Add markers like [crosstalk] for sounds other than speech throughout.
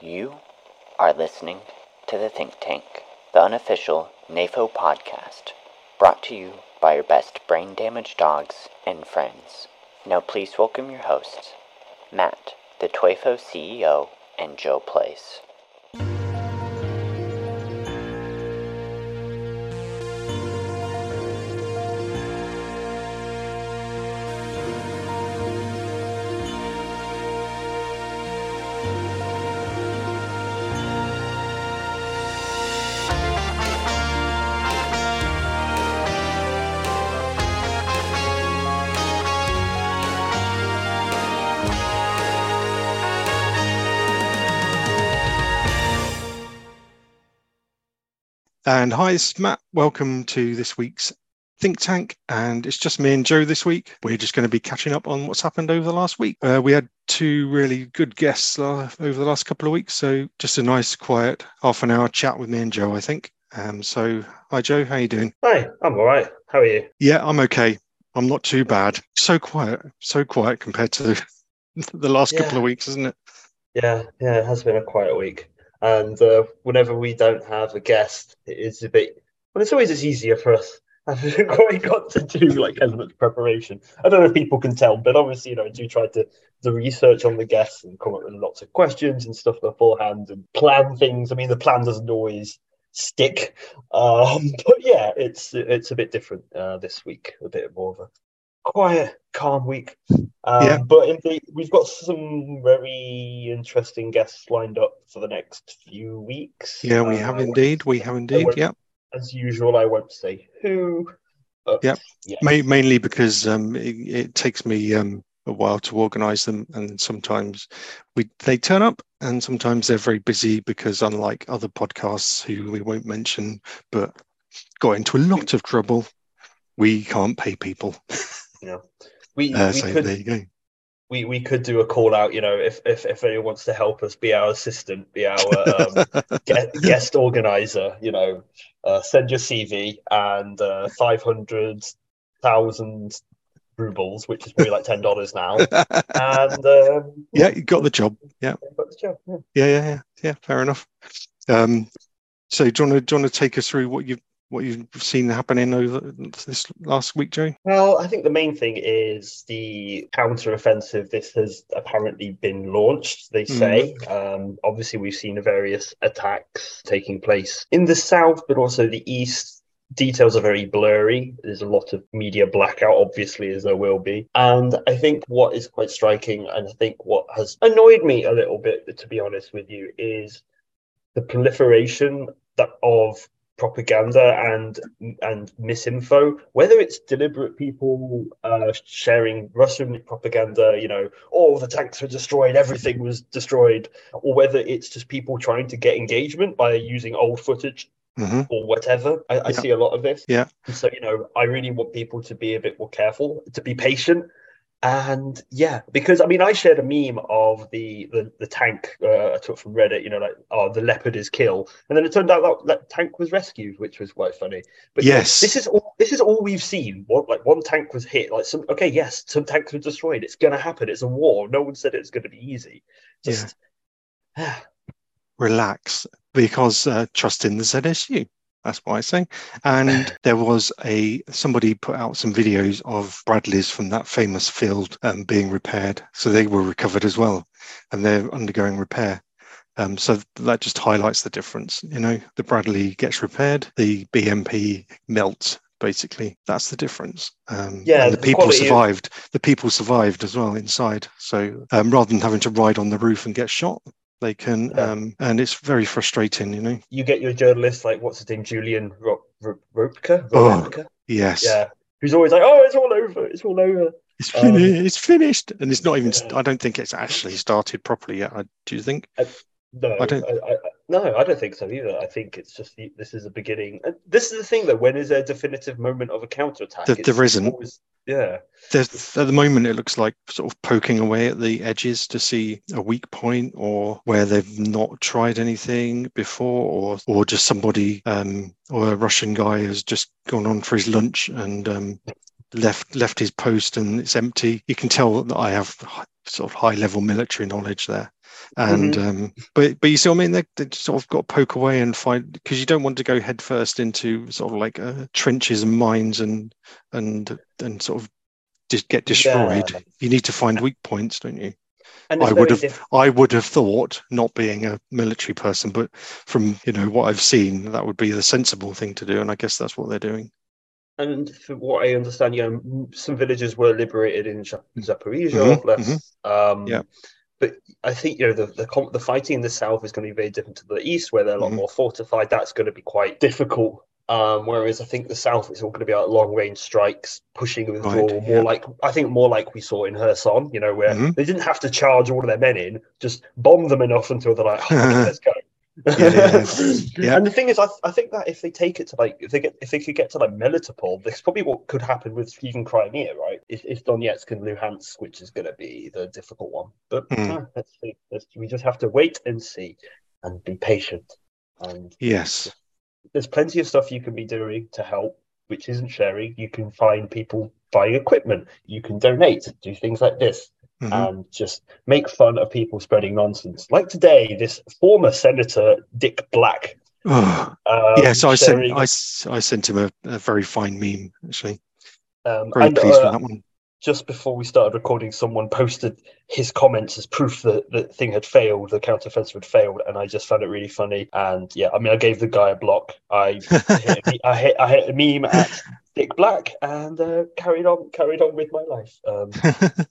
You are listening to The Think Tank, the unofficial NAFO podcast, brought to you by your best brain damaged dogs and friends. Now, please welcome your hosts, Matt, the Twafo CEO, and Joe Place. And hi, it's Matt. Welcome to this week's Think Tank. And it's just me and Joe this week. We're just going to be catching up on what's happened over the last week. Uh, we had two really good guests uh, over the last couple of weeks. So just a nice, quiet half an hour chat with me and Joe, I think. Um, so, hi, Joe. How are you doing? Hi, I'm all right. How are you? Yeah, I'm okay. I'm not too bad. So quiet, so quiet compared to the, [laughs] the last Yeah. couple of weeks, isn't it? Yeah, yeah, it has been a quiet week. And uh, whenever we don't have a guest, it is a bit, well, it's always it's easier for us. I haven't quite got to do like as much preparation. I don't know if people can tell, but obviously, you know, I do try to the research on the guests and come up with lots of questions and stuff beforehand and plan things. I mean, the plan doesn't always stick, [laughs] um, but yeah, it's it's a bit different uh, this week. A bit more of a quiet, calm week. Um, Yeah. But indeed, we've got some very interesting guests lined up for the next few weeks. Yeah, we Uh, have indeed. We have indeed. won't- As usual, I won't say who. Yep. Yeah. Ma- mainly because um, it, it takes me um, a while to organise them, and sometimes we they turn up, and sometimes they're very busy because, unlike other podcasts who we won't mention, but got into a lot of trouble, we can't pay people. [laughs] We, Uh, we so could there you go. we, we could do a call out. You know, if if if anyone wants to help us, be our assistant, be our um, [laughs] guest, guest organizer. You know, uh, send your CV and uh, five hundred thousand rubles, which is probably like ten dollars now. [laughs] And um, yeah, you got the job. Yeah, got the job. Yeah. yeah, yeah, yeah. Yeah, fair enough. Um, so, do you want to do you want to take us through what you what you've seen happening over this last week, Joe? Well, I think the main thing is the counter-offensive. This has apparently been launched, they say. Um, obviously, we've seen various attacks taking place in the south, but also the east. Details are very blurry. There's a lot of media blackout, obviously, as there will be. And I think what is quite striking, and I think what has annoyed me a little bit, to be honest with you, is the proliferation that of propaganda and and misinfo, whether it's deliberate people uh, sharing Russian propaganda, you know, all the tanks were destroyed, everything was destroyed, or whether it's just people trying to get engagement by using old footage hmm or whatever. I, I see a lot of this. Yeah. So you know, I really want people to be a bit more careful, to be patient. And yeah, because I mean, I shared a meme of the the, the tank uh, I took from Reddit. You know, like oh, the leopard is kill, and then it turned out that, that tank was rescued, which was quite funny. But yeah, Yes. this is all this is all we've seen. One like one tank was hit. Like some okay, yes, some tanks were destroyed. It's gonna happen. It's a war. No one said it's gonna be easy. Just [sighs] relax because uh, trust in the ZSU. That's what I say. And [laughs] there was a somebody put out some videos of Bradleys from that famous field um, being repaired, so they were recovered as well, and they're undergoing repair. Um, so that just highlights the difference. You know, the Bradley gets repaired, the BMP melts. Basically, that's the difference. Um, Yeah, and the the people quality of- survived. The people survived as well inside. So um, rather than having to ride on the roof and get shot, they can. Yeah. Um, and it's very frustrating. You know. you get your journalists like what's his name, Julian Ro- Oh. Yes. yeah, who's always like, oh, it's all over, it's all over. It's, Um, it's finished, and it's not even. Yeah. I don't think it's actually started properly yet. I, do you think? No, I don't- I, I, no, I don't think so either. I think it's just the, this is a beginning. And this is the thing, though. When is there a definitive moment of a counterattack? There- there isn't. always- yeah, There's, at the moment, it looks like sort of poking away at the edges to see a weak point or where they've not tried anything before, or or just somebody um, or a Russian guy has just gone on for his lunch and um, left left his post and it's empty. You can tell that I have sort of high level military knowledge there. And mm-hmm. um, but but you see, what I mean, they, they sort of got to poke away and find because you don't want to go headfirst into sort of like uh, trenches and mines and and and sort of just get destroyed. Yeah. You need to find weak points, don't you? I would have diff- I would have thought, not being a military person, but from you know what I've seen, that would be the sensible thing to do, and I guess that's what they're doing. And for what I understand, you know, some villages were liberated in Zaporizhia, mm-hmm. Mm-hmm. Um, yeah. But I think you know the, the the fighting in the south is going to be very different to the east, where they're a lot mm-hmm. more fortified. That's going to be quite difficult um, whereas I think the South is all going to be like long range strikes, pushing withdrawal, right, more like I think more like we saw in Kherson, you know, where mm-hmm. they didn't have to charge all of their men in, just bomb them enough until they're like, oh, okay, [laughs] let's go. Yeah. [laughs] And the thing is, I, I think that if they take it to like, if they get, if they could get to like Melitopol, this is probably what could happen with even Crimea, right? If, if Donetsk and Luhansk, which is going to be the difficult one. But mm. let's see. Let's, we just have to wait and see and be patient. And yes, there's plenty of stuff you can be doing to help, which isn't sharing. You can find people buying equipment. You can donate, do things like this, mm-hmm. and just make fun of people spreading nonsense. Like today, this former Senator Dick Black. [sighs] Oh, um, yes, I sent I, I sent him a, a very fine meme actually. Um, very and, pleased uh, with that one just before we started recording, someone posted his comments as proof that the thing had failed, the counteroffensive had failed, and I just found it really funny. And yeah, I mean, I gave the guy a block. I [laughs] hit, a, I hit, I hit a meme at Dick Black and uh, carried on carried on with my life. Um, [laughs]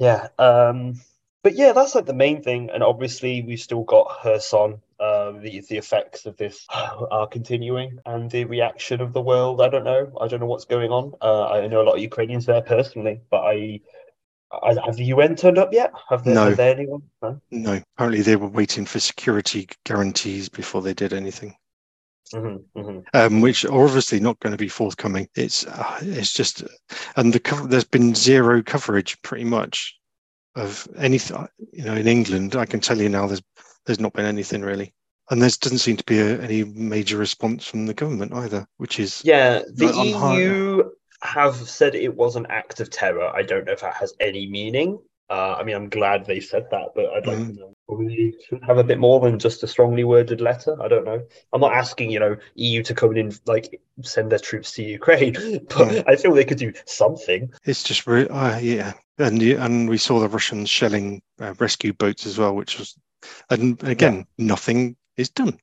yeah, um, but yeah, that's like the main thing. And obviously, we've still got Kherson um, the the effects of this [sighs] are continuing and the reaction of the world. I don't know. I don't know what's going on. Uh, I know a lot of Ukrainians there personally, but I, I have the UN turned up yet? Have there, no. Have there anyone? No? no. Apparently, they were waiting for security guarantees before they did anything. Mm-hmm, mm-hmm. Um, which are obviously not going to be forthcoming. It's uh, it's just, and the there's been zero coverage pretty much of anything. You know, in England, I can tell you now, there's there's not been anything really. And there doesn't seem to be a, any major response from the government either, which is yeah. The EU have said it was an act of terror. I don't know if that has any meaning. Uh, I mean, I'm glad they said that, but I'd like mm. to know. We should have a bit more than just a strongly worded letter. I don't know. I'm not asking, you know, EU to come in like send their troops to Ukraine, [laughs] but. I feel they could do something. It's just, re- uh, yeah, and and we saw the Russians shelling uh, rescue boats as well, which was and again yeah. nothing is done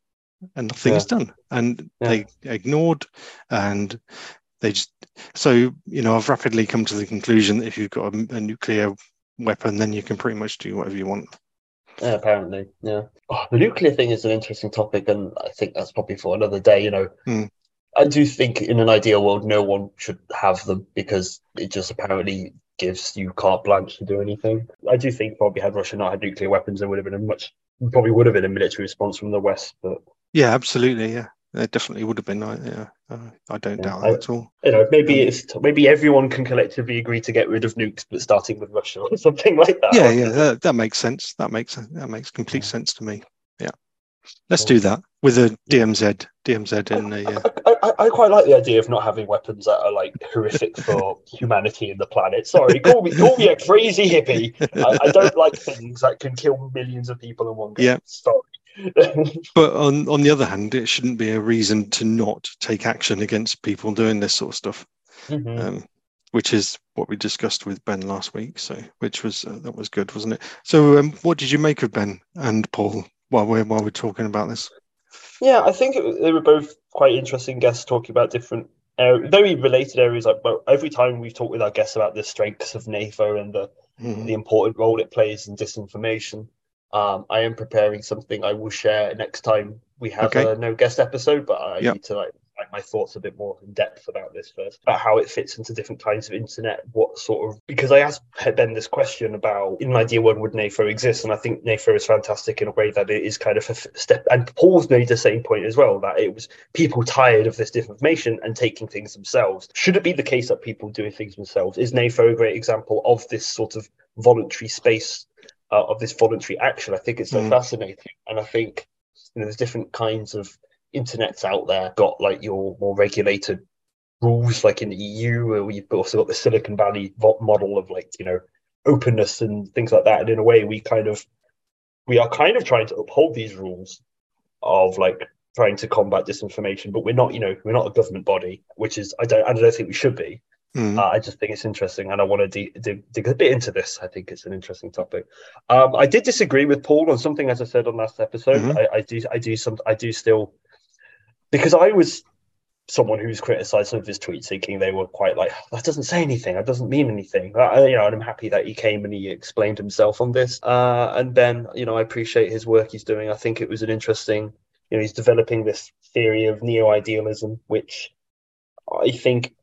and nothing yeah. is done and yeah. they ignored and they just so you know i've rapidly come to the conclusion that if you've got a, a nuclear weapon then you can pretty much do whatever you want yeah, apparently yeah oh, the nuclear thing is an interesting topic and i think that's probably for another day you know mm. i do think in an ideal world no one should have them because it just apparently gives you carte blanche to do anything. I do think probably had Russia not had nuclear weapons, there would have been a much probably would have been a military response from the West. But yeah, absolutely, yeah. There definitely would have been. Yeah, uh, I don't yeah, doubt that I, at all. You know, maybe um, it's maybe everyone can collectively agree to get rid of nukes, but starting with Russia or [laughs] something like that. Yeah, yeah, that, that makes sense. That makes that makes complete yeah. sense to me. Yeah, let's do that with a DMZ, DMZ in the. Uh... I, I, I, quite like the idea of not having weapons that are like horrific for [laughs] humanity and the planet. Sorry, call me call me a crazy hippie. I, I, don't like things that can kill millions of people in one go. Yeah. Sorry. [laughs] but on on the other hand, it shouldn't be a reason to not take action against people doing this sort of stuff. Mm-hmm. Um, which is what we discussed with Ben last week. So, which was uh, that was good, wasn't it? So, um, what did you make of Ben and Paul while we're while we're talking about this? Yeah, I think it, they were both quite interesting guests talking about different, uh, very related areas. Like well, every time we've talked with our guests about the strengths of NATO and the mm-hmm. the important role it plays in disinformation. Um, I am preparing something I will share next time we have okay. a no guest episode, but I yep. need to like like my thoughts a bit more in depth about this first, about how it fits into different kinds of internet. What sort of because I asked Ben this question about in an ideal world would NAFO exist, and I think NAFO is fantastic in a way that it is kind of a step. And Paul's made the same point as well that it was people tired of this disinformation and taking things themselves. Should it be the case that people doing things themselves? Is NAFO a great example of this sort of voluntary space uh, of this voluntary action? I think it's so mm. fascinating, and I think you know there's different kinds of internet's out there got like your more regulated rules, like in the EU, where you've also got the Silicon Valley model of like you know openness and things like that. And in a way, we kind of we are kind of trying to uphold these rules of like trying to combat disinformation, but we're not, you know, we're not a government body, which is I don't I don't think we should be. Mm. Uh, I just think it's interesting, and I want to dig, dig, dig a bit into this. I think it's an interesting topic. Um, I did disagree with Paul on something, as I said on last episode. Mhm. I, I do, I do some, I do still, because I was someone who's criticised some of his tweets, thinking they were quite like that doesn't say anything, that doesn't mean anything. I, you know, and I'm happy that he came and he explained himself on this. Uh, and Ben, you know, I appreciate his work he's doing. I think it was an interesting, you know, he's developing this theory of neo-idealism, which I think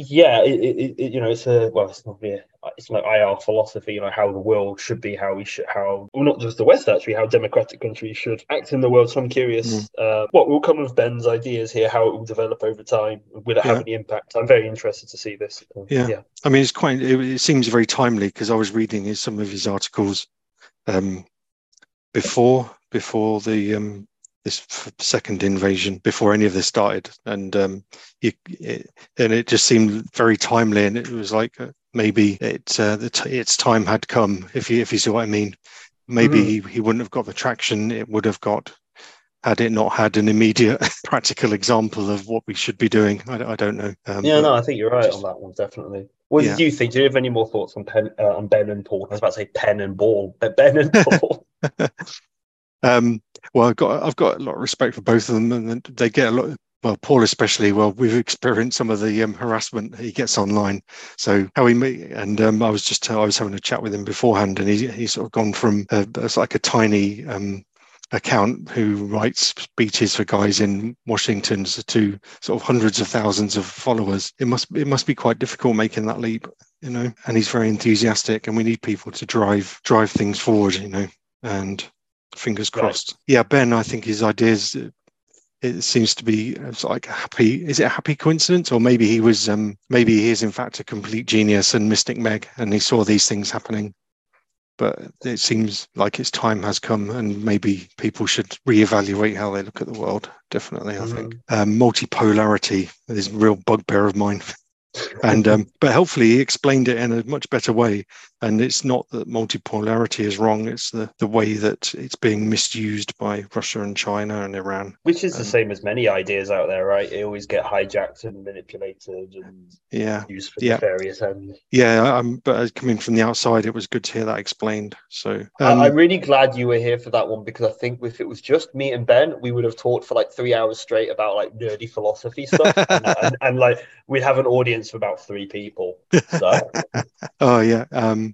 yeah, it, it, it, you know, it's a well, it's not really, a, it's like IR philosophy, you know, how the world should be, how we should, how well, not just the West actually, how democratic countries should act in the world. So I'm curious, uh, what will come of Ben's ideas here, how it will develop over time, will it have any impact? I'm very interested to see this. Yeah. yeah, I mean, it's quite. It, it seems very timely because I was reading his, some of his articles um, before before the um, this f- second invasion, before any of this started, and um, you, it, and it just seemed very timely, and it was like uh, maybe it uh, the t- its time had come. If you if you see what I mean, maybe he, he wouldn't have got the traction it would have got had it not had an immediate [laughs] practical example of what we should be doing. I, don't- I don't know. Um, yeah, no, I think you're right just- on that one, definitely. What Yeah. did you think? Do you have any more thoughts on Pen, uh, on Ben and Paul? I was about to say Pen and Ball, but Ben and [laughs] Paul. [laughs] Um, well, I've got I've got a lot of respect for both of them, and they get a lot. Well, Paul especially. Well, we've experienced some of the um, harassment he gets online. So how he meet, and um, I was just I was having a chat with him beforehand, and he he's sort of gone from a, it's like a tiny um, account who writes speeches for guys in Washington to sort of hundreds of thousands of followers. It must it must be quite difficult making that leap, you know. And he's very enthusiastic, and we need people to drive drive things forward, you know. And fingers Right. crossed. Yeah, Ben, I think his ideas. It seems to be it's like a happy. Is it a happy coincidence, or maybe he was? Um, maybe he is in fact a complete genius and Mystic Meg, and he saw these things happening. But it seems like his time has come, and maybe people should reevaluate how they look at the world. Definitely, I think um, multipolarity is a real bugbear of mine. [laughs] and um, but hopefully he explained it in a much better way and it's not that multipolarity is wrong it's the the way that it's being misused by russia and china and iran Which is the Um, same as many ideas out there, right? They always get hijacked and manipulated and yeah used for Yeah. nefarious ends. yeah um, but coming from the outside it was good to hear that explained so um, I'm really glad you were here for that one because I think if it was just me and Ben, we would have talked for like three hours straight about like nerdy philosophy stuff, [laughs] and, and, and like we'd have an audience of about three people. So [laughs] oh yeah um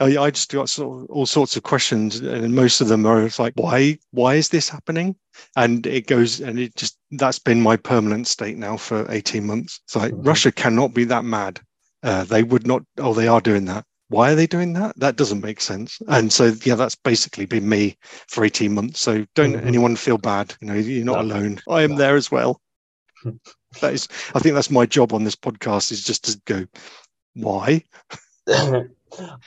I, I just got sort of all sorts of questions, and most of them are like, why, why is this happening? And it goes, and it just that's been my permanent state now for eighteen months. It's like Mhm. Russia cannot be that mad. Uh, they would not. Oh, they are doing that. Why are they doing that? That doesn't make sense. And so, yeah, that's basically been me for eighteen months. So don't Mhm. anyone feel bad. You know, you're not No. alone. I am No. there as well. [laughs] that is, I think that's my job on this podcast is just to go, why? [clears throat]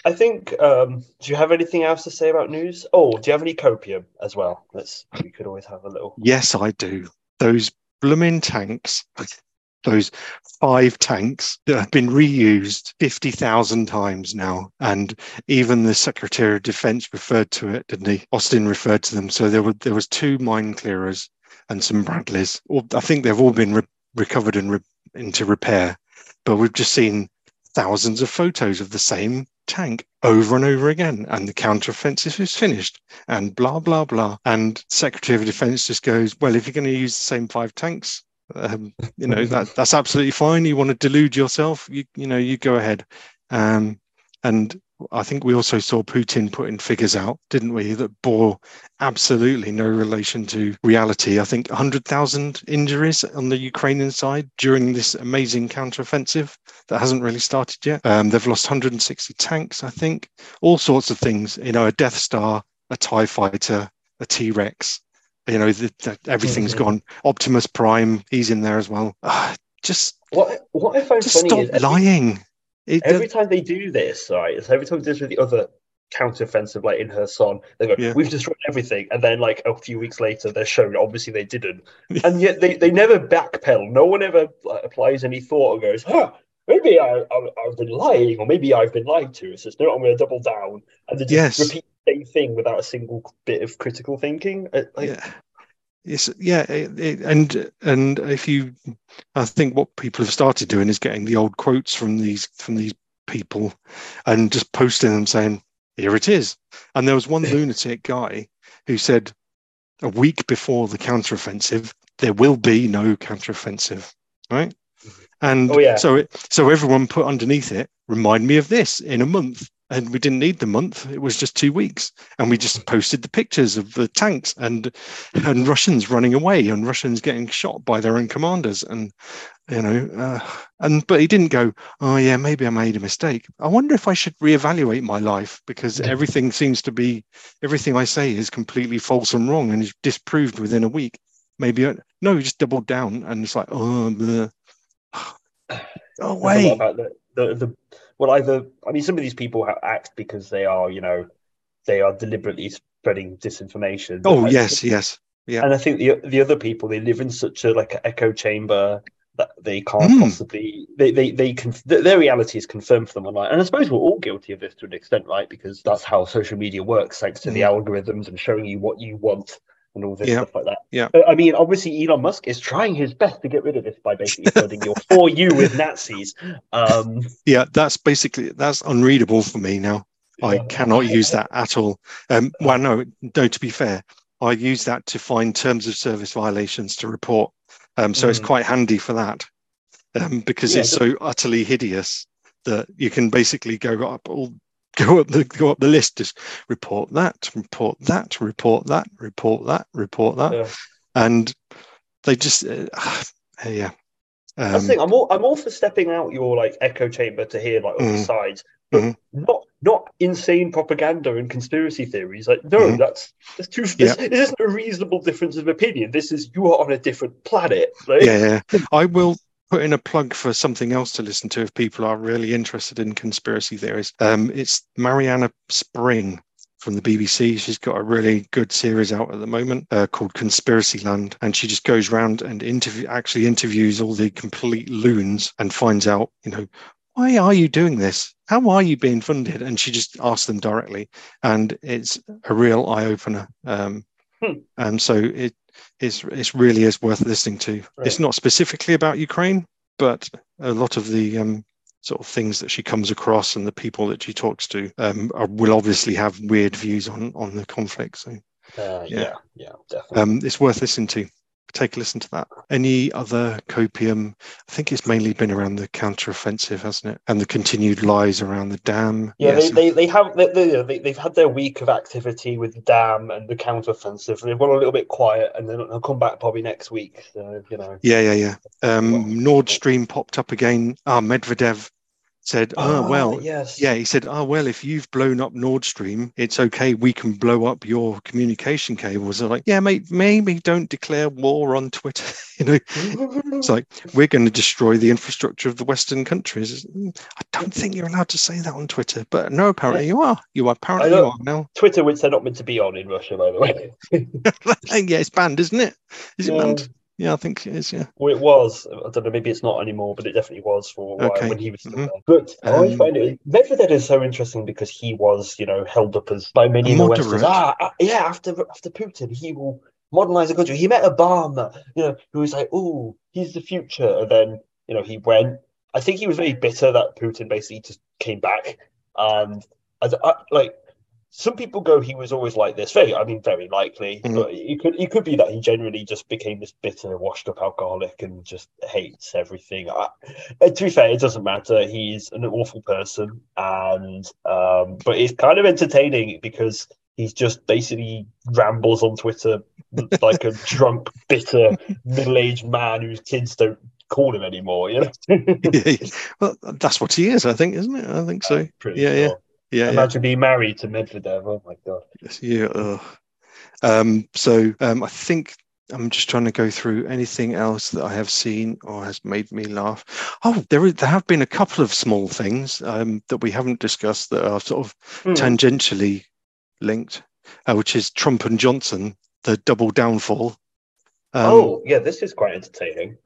I think. Um, do you have anything else to say about news? Oh, do you have any copium as well? Let's. We could always have a little. Yes, I do. Those blooming tanks, [laughs] those five tanks that have been reused 50,000 times now. And even the Secretary of Defense referred to it, didn't he? Austin referred to them. So there were there was two mine clearers and some Bradleys. I think they've all been re- recovered and re- into repair. But we've just seen thousands of photos of the same tank over and over again. And the counteroffensive is finished and blah blah blah. And Secretary of Defense just goes, well, if you're going to use the same five tanks, um, you know that that's absolutely fine. You want to delude yourself, you you know, you go ahead. Um, and I think we also saw Putin putting figures out, didn't we, that bore absolutely no relation to reality. I think 100,000 injuries on the Ukrainian side during this amazing counteroffensive that hasn't really started yet. Um, they've lost 160 tanks, I think, all sorts of things. You know, a Death Star, a Tie Fighter, a T Rex. You know, the, the, everything's Mhm. gone. Optimus Prime, he's in there as well. Ah, just, What What if I find just funny stop is lying. It, every time they do this, right? It's every time they do this with the other counteroffensive, like in Kherson, they go, Yeah. "We've destroyed everything," and then like a few weeks later, they're shown obviously they didn't, and yet they, they never backpedal. No one ever like, applies any thought or goes, "Huh." Maybe I, I, I've been lying, or maybe I've been lied to. It's just no, I'm going to double down, and they just Yes. repeat the same thing without a single bit of critical thinking. Uh, Like, yeah it's yeah it, it, and and if you i think what people have started doing is getting the old quotes from these from these people and just posting them saying here it is. And there was one [laughs] lunatic guy who said a week before the counteroffensive there will be no counteroffensive right? Mm-hmm. And Oh, yeah. so it so everyone put underneath it remind me of this in a month and we didn't need the month. It was just two weeks. And we just posted the pictures of the tanks and and russians running away and russians getting shot by their own commanders. And you know uh, and but he didn't go oh yeah maybe i made a mistake. I wonder if i should reevaluate my life because everything seems to be everything i say is completely false and wrong and is disproved within a week. Maybe I, no he just doubled down and it's like oh bleh. go There's a lot away. about the, the, the well either I mean some of these people act because they are you know they are deliberately spreading disinformation. oh yes yes yeah and I think the the other people they live in such a like an echo chamber that they can't Mm. possibly they they they can th- their reality is confirmed for them online. And I suppose we're all guilty of this to an extent, right? Because that's how social media works, thanks to the algorithms and showing you what you want and all this. Yeah. stuff like that. Yeah. Uh, I mean, obviously Elon Musk is trying his best to get rid of this by basically [laughs] flooding your for you with Nazis. Um yeah that's basically that's unreadable for me now I cannot use that at all. Um, well, no, no. To be fair, I use that to find terms of service violations to report. Um, so it's Mm. quite handy for that um, because Yeah, it's so utterly hideous that you can basically go up all go up the go up the list. Just report that, report that, report that, report that, report that, Yeah. and they just uh, [sighs] yeah. That's the Um, thing. I'm all I'm all for stepping out your like echo chamber to hear like other Mhm. sides, but Mhm. not not insane propaganda and conspiracy theories. Like no, Mhm. that's that's too. This, this isn't a reasonable difference of opinion. This is you are on a different planet. Right? yeah, yeah. I will put in a plug for something else to listen to if people are really interested in conspiracy theories. Um, it's Marianna Spring from the BBC. She's got a really good series out at the moment uh, called Conspiracy Land, and she just goes around and interview actually interviews all the complete loons and finds out, you know, why are you doing this? How are you being funded? And she just asks them directly, and it's a real eye opener. Um, Hmm. and so it it's it's really is worth listening to. It's not specifically about Ukraine, but a lot of the um, sort of things that she comes across and the people that she talks to um, are, will obviously have weird views on on the conflict. So Uh, Yeah. yeah, yeah, definitely. um, it's worth listening to. Take a listen to that. Any other copium? I think it's mainly been around the counteroffensive, hasn't it? And the continued lies around the dam. yeah, Yes. they, they, they have they, they, they've had their week of activity with the dam and the counteroffensive. They've gone a little bit quiet, and then they'll come back probably next week. So you know, yeah, yeah, yeah. Um, Nord Stream popped up again. Ah, Medvedev said, "Oh, well, yes, Yeah, he said, "Oh well, if you've blown up Nord Stream, it's okay. We can blow up your communication cables." I'm like, "Yeah, mate, maybe don't declare war on Twitter." [laughs] you know, it's like we're going to destroy the infrastructure of the Western countries. Mm, I don't think you're allowed to say that on Twitter, but no, apparently you are. You are apparently you are now. Twitter, which they're not meant to be on in Russia, by the way. [laughs] yeah, it's banned, isn't it? Is it Yeah. banned? Yeah, I think it is. Yeah. Well, it was. I don't know. Maybe it's not anymore, but it definitely was for a while Okay. when he was still Mhm. there. But I Um, find it Medvedev is so interesting because he was, you know, held up as by many in the West as ah, ah, yeah, after after Putin, he will modernize the country. He met Obama, you know, who was like, oh, he's the future, and then you know he went. I think he was very bitter that Putin basically just came back, and I, I, like some people go, he was always like this. Very, I mean, very likely, Mhm. but it could it could be that he generally just became this bitter, washed up alcoholic and just hates everything. I, uh, to be fair, it doesn't matter. He's an awful person, and um, but it's kind of entertaining because he's just basically rambles on Twitter like a [laughs] drunk, bitter, middle-aged man whose kids don't call him anymore. You know, [laughs] yeah. Well, that's what he is, I think, isn't it? I think so. Yeah, yeah. sure. Yeah, yeah. Imagine being married to Medvedev. Oh my god. Yeah. Um, so um, I think I'm just trying to go through anything else that I have seen or has made me laugh. Oh, there there have been a couple of small things um, that we haven't discussed that are sort of Hmm. tangentially linked, uh, which is Trump and Johnson, the double downfall. Um, oh yeah, this is quite entertaining.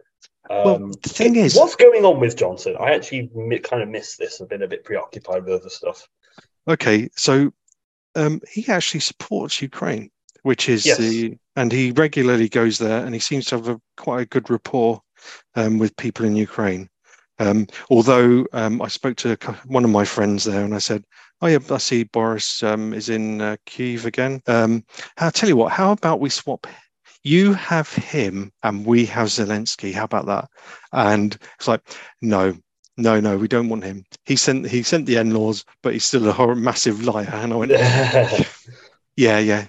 Um, Well, the thing it- is- what's going on with Johnson? I actually mi- kind of missed this. I've been a bit preoccupied with other stuff. Okay, so um, he actually supports Ukraine, which is Yes. the and he regularly goes there, and he seems to have a quite a good rapport um, with people in Ukraine. Um, although um, I spoke to one of my friends there, and I said, "Oh yeah, I see Boris um, is in uh, Kiev again." Um, I'll tell you what. How about we swap? You have him, and we have Zelensky. How about that? And it's like, no, no, no, we don't want him. He sent he sent the NLAWs, but he's still a hor- massive liar. And I went, [laughs] yeah, yeah.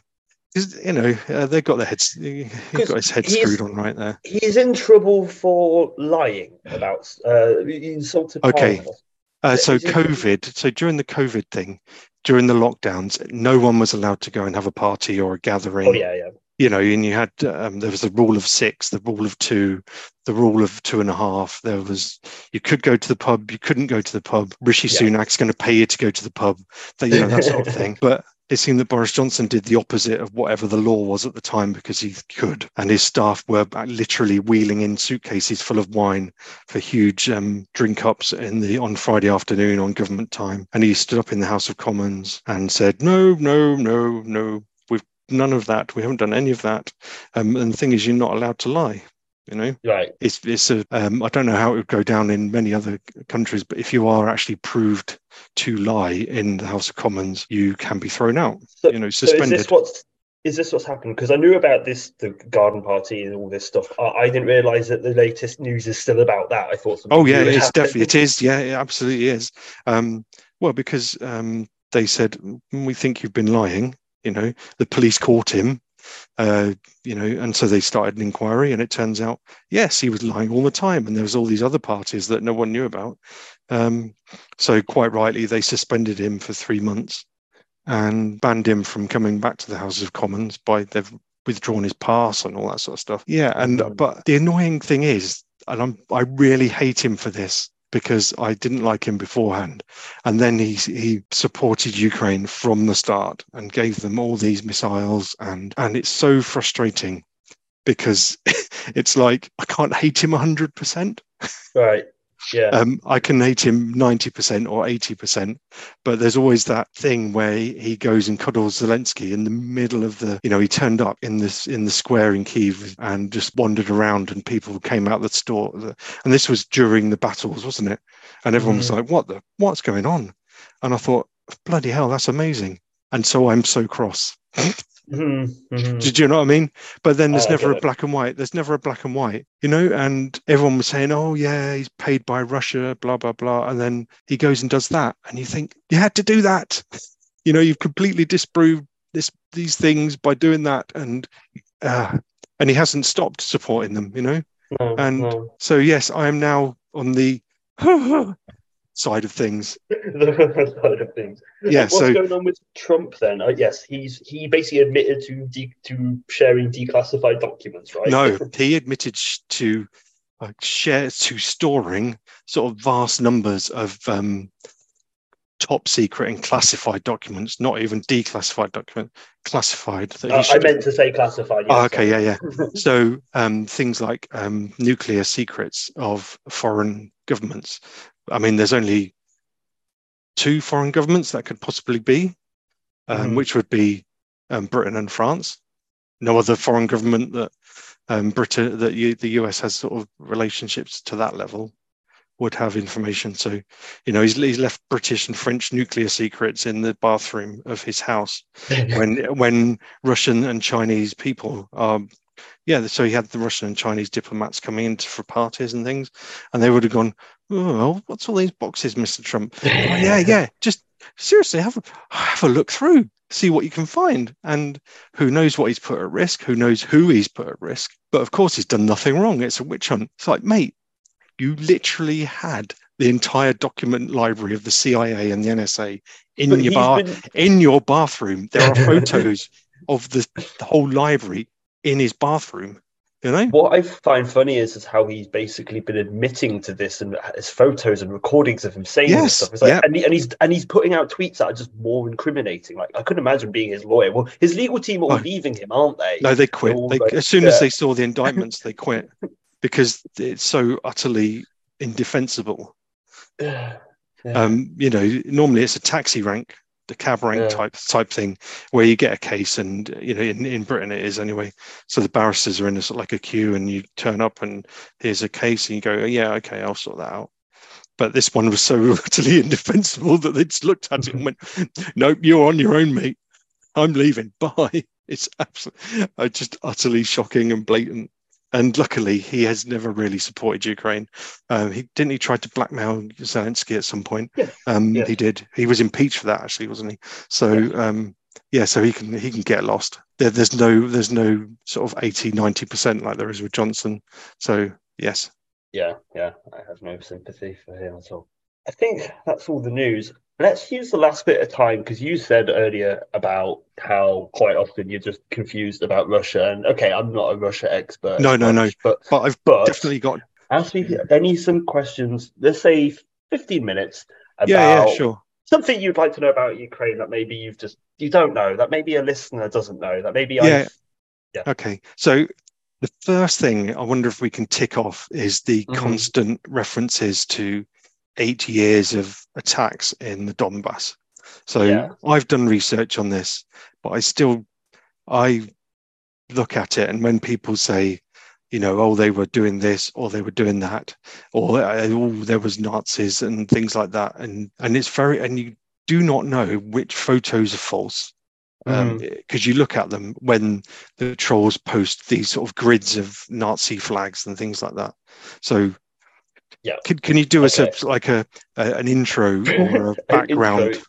you know, uh, they've got their heads. He's got his head screwed on right there. He's in trouble for lying about uh, insulted. Okay. Uh, so COVID. So during the COVID thing, during the lockdowns, no one was allowed to go and have a party or a gathering. Oh yeah, yeah. You know, and you had um, there was the rule of six, the rule of two, the rule of two and a half. There was you could go to the pub, you couldn't go to the pub. Rishi Yeah. Sunak's going to pay you to go to the pub, that, you know that sort of [laughs] thing. But it seemed that Boris Johnson did the opposite of whatever the law was at the time because he could, and his staff were literally wheeling in suitcases full of wine for huge um, drink ups in the on Friday afternoon on government time. And he stood up in the House of Commons and said, "No, no, no, no, none of that. We haven't done any of that." Um, and the thing is, you're not allowed to lie. You know, Right. it's it's a um, I don't know how it would go down in many other countries, but if you are actually proved to lie in the House of Commons, you can be thrown out. So, You know, so is suspended. this what's is this what's happened? Because I knew about this, the garden party and all this stuff. I, I didn't realise that the latest news is still about that. I thought. something Oh yeah, it's happened. definitely it is. Yeah, it absolutely is. Um, well, because um, they said "Mm, we think you've been lying. You know, the police caught him. Uh, you know, and so they started an inquiry, and it turns out yes, he was lying all the time, and there was all these other parties that no one knew about. Um, so quite rightly, they suspended him for three months and banned him from coming back to the House of Commons by they've withdrawn his pass and all that sort of stuff. Yeah, and Mhm. but the annoying thing is, and I'm I really hate him for this because I didn't like him beforehand, and then he he supported Ukraine from the start and gave them all these missiles. And and it's so frustrating because [laughs] it's like I can't hate him 100 percent. Right. Yeah. um, I can hate him 90% or 80%, but there's always that thing where he, goes and cuddles Zelensky in the middle of the, you know, he turned up in this in the square in Kiev and just wandered around and people came out the store. And this was during the battles, wasn't it? And everyone was Mhm. like, what the, what's going on? And I thought, bloody hell, that's amazing. And so I'm so cross. Mhm, mhm. Did you know what I mean? But then there's Oh, never a black and white. There's never a black and white, you know? And everyone was saying, oh, yeah, he's paid by Russia, blah, blah, blah. And then he goes and does that. And you think, you had to do that. [laughs] You know, you've completely disproved this these things by doing that. And uh, and he hasn't stopped supporting them, you know? No, and- no. So, yes, I am now on the [laughs] side of things. the [laughs] side of things. Yeah, What's so going on with Trump then? Uh, yes, he's he basically admitted to de- to sharing declassified documents, right? No, he admitted sh- to uh, share to storing sort of vast numbers of um, top secret and classified documents, not even declassified document, classified. Uh, I meant to say classified. Oh, okay, sorry. yeah, yeah. [laughs] So um, things like um, nuclear secrets of foreign governments. I mean, there's only two foreign governments that could possibly be, um, Mhm. which would be um, Britain and France. No other foreign government that um, Britain that you, the US has sort of relationships to that level would have information. So, you know, he's, he's left British and French nuclear secrets in the bathroom of his house [laughs] when when Russian and Chinese people are yeah, so he had the Russian and Chinese diplomats coming in for parties and things, and they would have gone, oh, what's all these boxes, Mr. Trump? [laughs] Oh, yeah, yeah, just seriously have a have a look through, see what you can find, and who knows what he's put at risk, who knows who he's put at risk. But of course, he's done nothing wrong. It's a witch hunt. It's like, mate, you literally had the entire document library of the CIA and the NSA in But your bar been- in your bathroom. There are [laughs] photos of the, the whole library in his bathroom. You know? What I find funny is, is how he's basically been admitting to this and his photos and recordings of him saying Yes, this stuff. It's like, yeah. and, he, and he's and he's putting out tweets that are just more incriminating. Like I couldn't imagine being his lawyer. Well, his legal team are Oh. leaving him, aren't they? No, they quit. They, like- as soon as they saw the indictments, they quit [laughs] because it's so utterly indefensible. [sighs] Yeah. Um, you know, normally it's a taxi rank the cab rank Yeah. type type thing, where you get a case, and you know, in, in Britain it is anyway. So the barristers are in a sort of like a queue, and you turn up, and here's a case, and you go, yeah, okay, I'll sort that out. But this one was so [laughs] utterly indefensible that they just looked at it and went, [laughs] "Nope, you're on your own, mate. I'm leaving. [laughs] Bye." It's absolutely uh, just utterly shocking and blatant. And luckily, he has never really supported Ukraine. Um, he didn't he try to blackmail Zelensky at some point. Yeah. Um, Yeah. He did. He was impeached for that, actually, wasn't he? So um, yeah, so he can he can get lost. There, there's no there's no sort of 80, 90 percent like there is with Johnson. So yes, Yeah, yeah, I have no sympathy for him at all. I think that's all the news. Let's use the last bit of time because you said earlier about how quite often you're just confused about Russia. And okay, I'm not a Russia expert. No, no, no. But but I've but definitely got ask me any some questions. Let's say 15 minutes about yeah yeah sure something you'd like to know about Ukraine that maybe you've just you don't know that maybe a listener doesn't know that maybe Yeah. I've Okay, so the first thing I wonder if we can tick off is the Mhm. constant references to eight years of attacks in the Donbass. So Yeah. I've done research on this, but I still I look at it, and when people say, you know, oh, they were doing this or they were doing that, or uh, oh, there was Nazis and things like that, and and it's very and you do not know which photos are false because you look at them when the trolls post these sort of grids of Nazi flags and things like that. So, Yeah. can, can you do us a like a, a an intro [laughs] or a background Intro.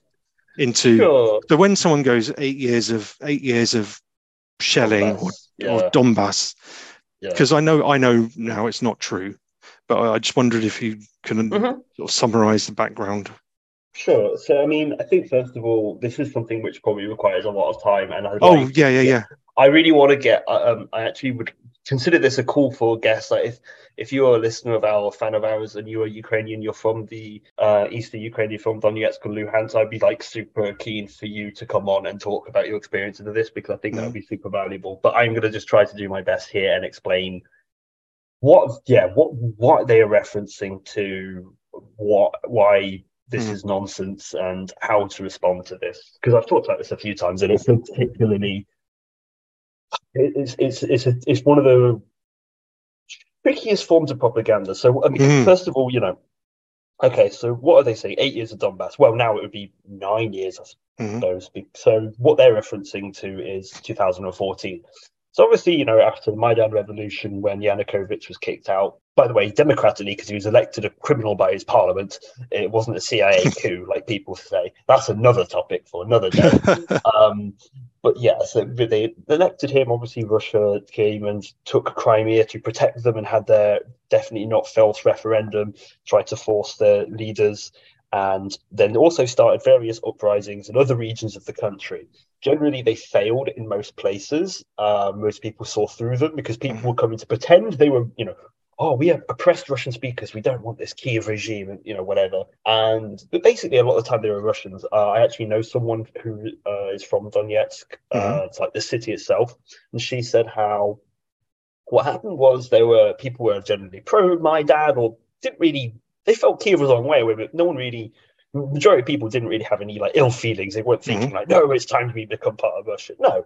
into? Sure. So when someone goes eight years of eight years of shelling or, Yeah. or Donbass, Yeah. because I know I know now it's not true, but I I just wondered if you can Mhm. sort of summarize the background. Sure. So, I mean, I think first of all, this is something which probably requires a lot of time, and I Oh like, yeah, yeah, yeah. I really want to get. uh, Um, I actually would consider this a call for guests. Like, if if you are a listener of our fan of ours and you are Ukrainian, you're from the uh, eastern Ukraine, you're from Donetsk or Luhansk, I'd be like super keen for you to come on and talk about your experience of this because I think that would be super valuable. But I'm going to just try to do my best here and explain what, yeah, what what they are referencing to, what why this Mm. is nonsense and how to respond to this because I've talked about this a few times and it's particularly it's it's it's a, it's one of the trickiest forms of propaganda. So I mean, Mhm. first of all, you know, okay, so what are they saying? Eight years of Donbass. Well, now it would be nine years, I Mhm. suppose. be- So what they're referencing to is 2014. So obviously, you know, after the Maidan revolution, when Yanukovych was kicked out, by the way, democratically, because he was elected a criminal by his parliament, it wasn't a CIA [laughs] coup like people say. That's another topic for another day. [laughs] um, but yeah, so they elected him. Obviously, Russia came and took Crimea to protect them and had their definitely not false referendum, tried to force their leaders, and then also started various uprisings in other regions of the country. Generally, they failed in most places. Uh, most people saw through them because people were coming to pretend they were, you know, oh, we have oppressed Russian speakers. We don't want this Kiev regime, and you know, whatever. And but basically, a lot of the time they were Russians. Uh, I actually know someone who uh, is from Donetsk. Uh, It's like the city itself, and she said how what happened was there were people were generally pro Maidan or didn't really. They felt Kiev was on the way with it. No one really. Majority of people didn't really have any like ill feelings. They weren't thinking like, "No, it's time to become part of Russia." No,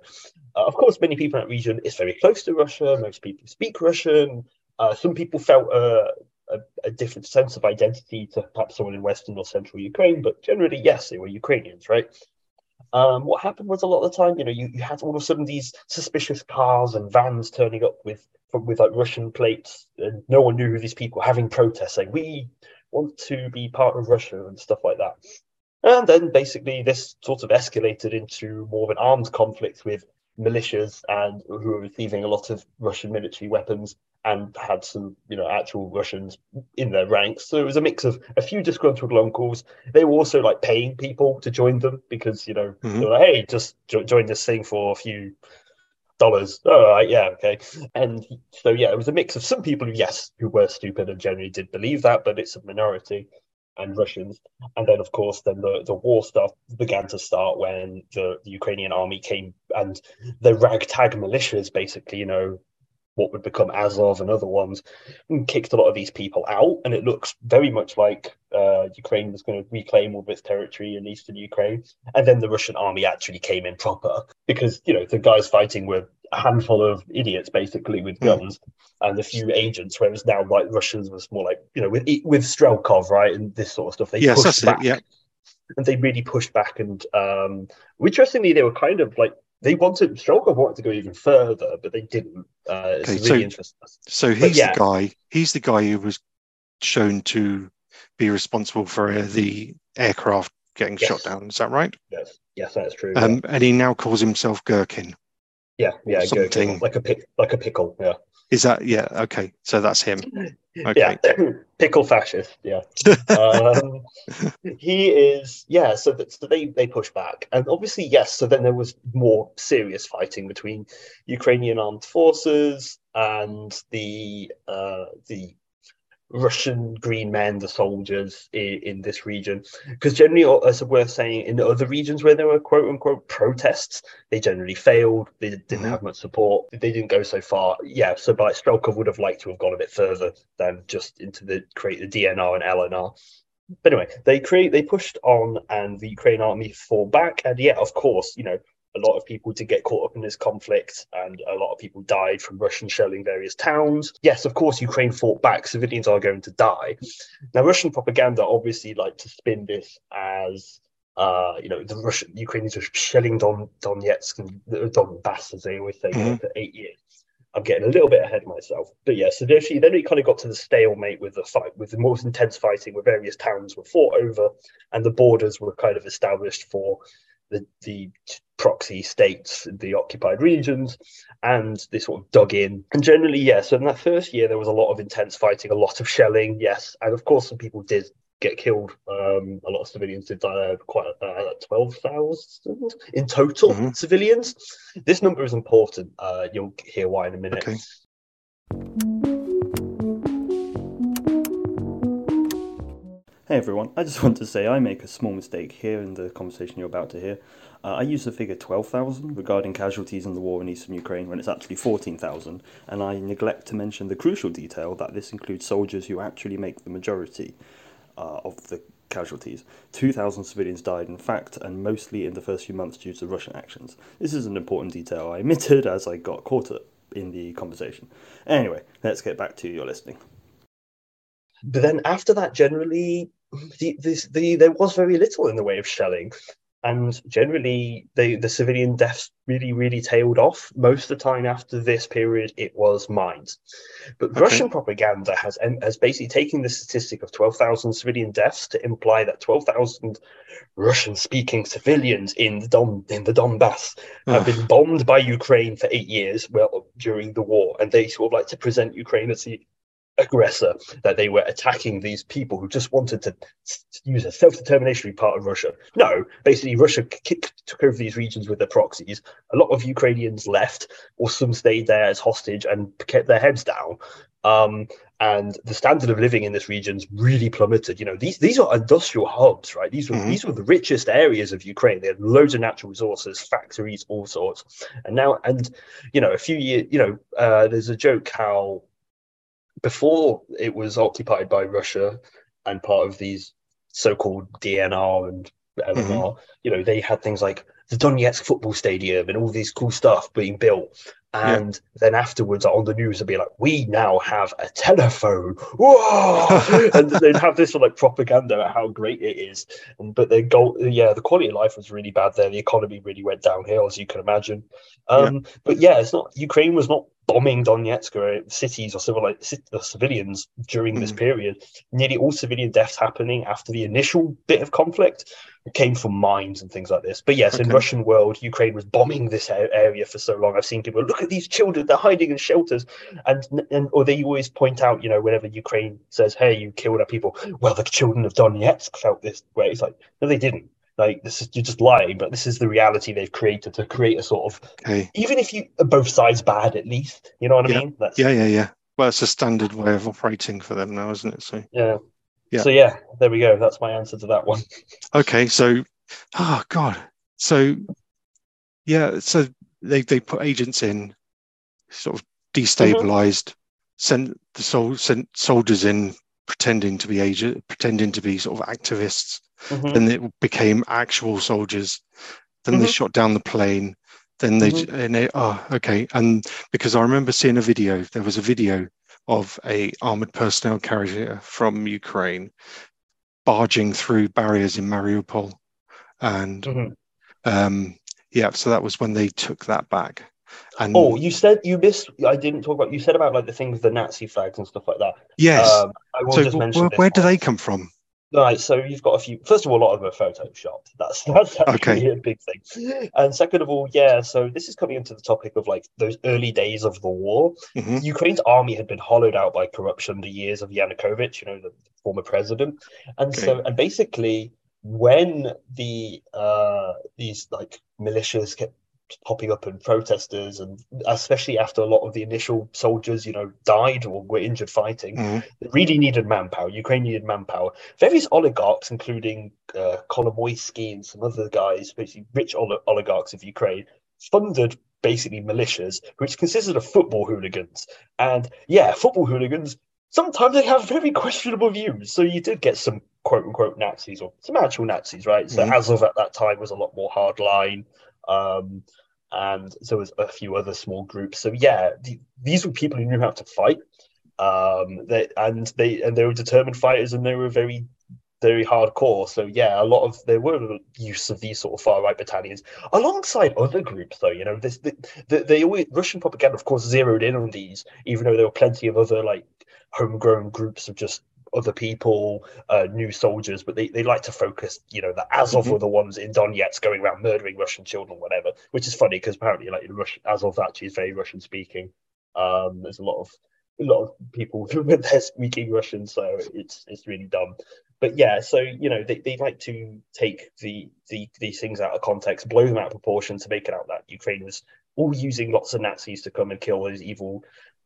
uh, of course, many people in that region is very close to Russia. Most people speak Russian. Uh, some people felt uh, a, a different sense of identity to perhaps someone in Western or Central Ukraine, but generally, yes, they were Ukrainians, right? Um, what happened was a lot of the time, you know, you, you had all of a sudden these suspicious cars and vans turning up with with like Russian plates, and no one knew who these people were having protests saying we want to be part of Russia and stuff like that. And then basically this sort of escalated into more of an armed conflict with militias and who were receiving a lot of Russian military weapons and had some, you know, actual Russians in their ranks. So it was a mix of a few disgruntled locals. They were also like paying people to join them because, you know, Mhm. were like, hey, just jo- join this thing for a few dollars. All right, yeah, okay. And so yeah, it was a mix of some people who, yes, who were stupid and generally did believe that, but it's a minority and Russians. And then, of course, then the, the war stuff began to start when the, the Ukrainian army came and the ragtag militias, basically, you know, what would become Azov and other ones, and kicked a lot of these people out. And it looks very much like uh, Ukraine was going to reclaim all of its territory in eastern Ukraine. And then the Russian army actually came in proper because, you know, the guys fighting were a handful of idiots basically with Hmm. guns and a few agents, whereas now like Russians was more like, you know, with with Strelkov, right? And this sort of stuff. They Yes, pushed that's it, back. yeah. And they really pushed back. And um, interestingly, they were kind of like, they wanted, Strelkov wanted to go even further, but they didn't. Uh, it's Okay, really so- interesting. So he's yeah. the guy. He's the guy who was shown to be responsible for uh, the aircraft getting Yes. shot down. Is that right? Yes, yes, that's true. Um, and he now calls himself Girkin. yeah, yeah, something. like a pick, like a pickle. Yeah, Is that yeah? Okay, so that's him. Okay. yeah, [clears throat] pickle fascist. Yeah, [laughs] um, he is. Yeah, so that so they they push back, and obviously yes. So then there was more serious fighting between Ukrainian armed forces and the uh, the Russian green men, the soldiers in, in this region. Because generally, it's worth saying, in other regions where there were quote unquote protests, they generally failed. They didn't Mhm. have much support. They didn't go so far. Yeah, so by Strelkov would have liked to have gone a bit further than just into the create the DNR and LNR. But anyway, they create they pushed on, and the Ukraine army fall back. And yet, of course, you know, a lot of people did get caught up in this conflict, and a lot of people died from Russian shelling various towns. Yes, of course, Ukraine fought back. Civilians are going to die. Now, Russian propaganda obviously like to spin this as. Uh, you know, the Russian Ukrainians are shelling Don Donetsk and Donbass, as they always say, Mhm. for eight years. I'm getting a little bit ahead of myself, but yeah. So eventually, then we kind of got to the stalemate with the fight, with the most intense fighting, where various towns were fought over, and the borders were kind of established for the the proxy states, the occupied regions, and they sort of dug in. And generally, yes. So in that first year, there was a lot of intense fighting, a lot of shelling, yes, and of course, some people did get killed. Um, a lot of civilians did die. Quite uh, twelve thousand in total Mhm. civilians. This number is important. Uh, you'll hear why in a minute. Okay. Hey everyone, I just [laughs] want to say I make a small mistake here in the conversation you're about to hear. Uh, I use the figure 12,000 regarding casualties in the war in eastern Ukraine when it's actually 14,000, and I neglect to mention the crucial detail that this includes soldiers who actually make the majority uh, of the casualties. 2,000 civilians died, in fact, and mostly in the first few months due to Russian actions. This is an important detail I omitted as I got caught up in the conversation. Anyway, let's get back to your listening. But then after that, generally, the, this, the there was very little in the way of shelling, and generally, the the civilian deaths really, really tailed off. Most of the time after this period, it was mines. But Okay. Russian propaganda has has basically taken the statistic of twelve thousand civilian deaths to imply that twelve thousand Russian-speaking civilians in the Don in the Donbass have been bombed by Ukraine for eight years, well, during the war, and they sort of like to present Ukraine as the aggressor, that they were attacking these people who just wanted to use a self-determination to be part of Russia. No, basically, Russia k- k- took over these regions with their proxies. A lot of Ukrainians left, or some stayed there as hostage and kept their heads down. Um, and the standard of living in this region's really plummeted. You know, these these are industrial hubs, right? These were Mhm. these were the richest areas of Ukraine. They had loads of natural resources, factories, all sorts. And now, and you know, a few years, you know, uh, there's a joke how before it was occupied by Russia and part of these so-called DNR and LNR, you know, they had things like the Donetsk football stadium and all these cool stuff being built. And then afterwards on the news, they'd be like, "We now have a telephone!" Whoa! [laughs] and they'd have this like propaganda about how great it is. And but the goal, yeah, the quality of life was really bad there. The economy really went downhill, as you can imagine. Um, But yeah, it's not Ukraine was not bombing Donetsk or cities or civil like, civilians during this Mm. period. Nearly all civilian deaths happening after the initial bit of conflict came from mines and things like this. But yes, in Russian world, Ukraine was bombing this area for so long. I've seen people look at these children; they're hiding in shelters, and and or they always point out, you know, whenever Ukraine says, "Hey, you killed our people," well, the children of Donetsk felt this way. It's like, no, they didn't. Like this is you're just lying, but this is the reality they've created to create a sort of Okay. even if you both sides bad, at least you know what I mean. That's Yeah, yeah, yeah. Well, it's a standard way of operating for them now, isn't it? So, yeah. Yeah. So yeah, there we go. That's my answer to that one. [laughs] okay. So, oh God. So, yeah. So they they put agents in, sort of destabilized, mm-hmm. sent the sol- sent soldiers in pretending to be agent, pretending to be sort of activists. Mhm. Then it became actual soldiers. Then they Mhm. shot down the plane. Then they Mhm. and they oh okay and because I remember seeing a video. There was a video of a armored personnel carrier from Ukraine barging through barriers in Mariupol, and Mhm. um, yeah, so that was when they took that back. And Oh, you said you missed. I didn't talk about. You said about like the thing with the Nazi flags and stuff like that. yes, Um, so just mention. where, where do they come from? Right, so you've got a few. First of all, a lot of them are photoshopped. That's [laughs] that's actually Okay. a big thing. And second of all, yeah. So this is coming into the topic of like those early days of the war. hmm Ukraine's army had been hollowed out by corruption the years of Yanukovych, you know, the former president. And so, and basically, when the uh, these like militias kept popping up and protesters, and especially after a lot of the initial soldiers, you know, died or were injured fighting, hmm they really needed manpower. Ukraine needed manpower. Various oligarchs, including uh, Kolomoisky and some other guys, basically rich oli- oligarchs of Ukraine, funded basically militias, which consisted of football hooligans. And yeah, football hooligans, sometimes they have very questionable views. So you did get some quote unquote Nazis or some actual Nazis, right? So Mhm. Azov at that time was a lot more hardline. Um, and so was a few other small groups. So yeah, the, these were people who knew how to fight. Um, they and they and they were determined fighters, and they were very, very hardcore. So yeah, a lot of there were use of these sort of far right battalions alongside other groups. Though you know, this the, the, they always Russian propaganda, of course, zeroed in on these, even though there were plenty of other like homegrown groups of just other people, uh, new soldiers, but they, they like to focus, you know, the Azov Mhm. were the ones in Donetsk going around murdering Russian children, whatever, which is funny because apparently, like, in Russian, Azov actually is very Russian speaking. Um, there's a lot of a lot of people [laughs] who are speaking Russian, so it's it's really dumb. But yeah, so you know, they, they like to take the, the these things out of context, blow them out of proportion to make it out that Ukraine was all using lots of Nazis to come and kill those evil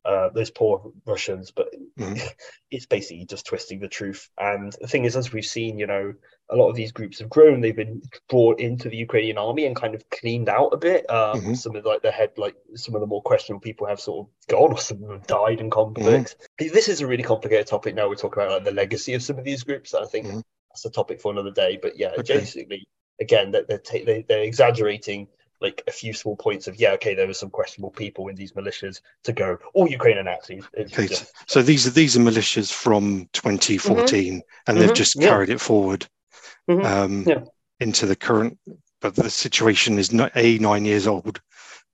uh, those poor Russians, but Mhm. [laughs] it's basically just twisting the truth. And the thing is, as we've seen, you know, a lot of these groups have grown. They've been brought into the Ukrainian army and kind of cleaned out a bit. Um, Mhm. Some of like the head, like some of the more questionable people have sort of gone, [laughs] or some of them have died in conflicts. This is a really complicated topic. Now we're talking about like the legacy of some of these groups. I think Mhm. that's a topic for another day. But yeah, Okay. basically, again, that they're, ta- they, they're exaggerating like a few small points of yeah, okay, there were some questionable people in these militias to go all Ukraine are Nazis. Okay, just, so these are these are militias from 2014, and they've Mhm, just yeah. carried it forward Mhm, um, yeah. into the current. But the situation is not a nine years old.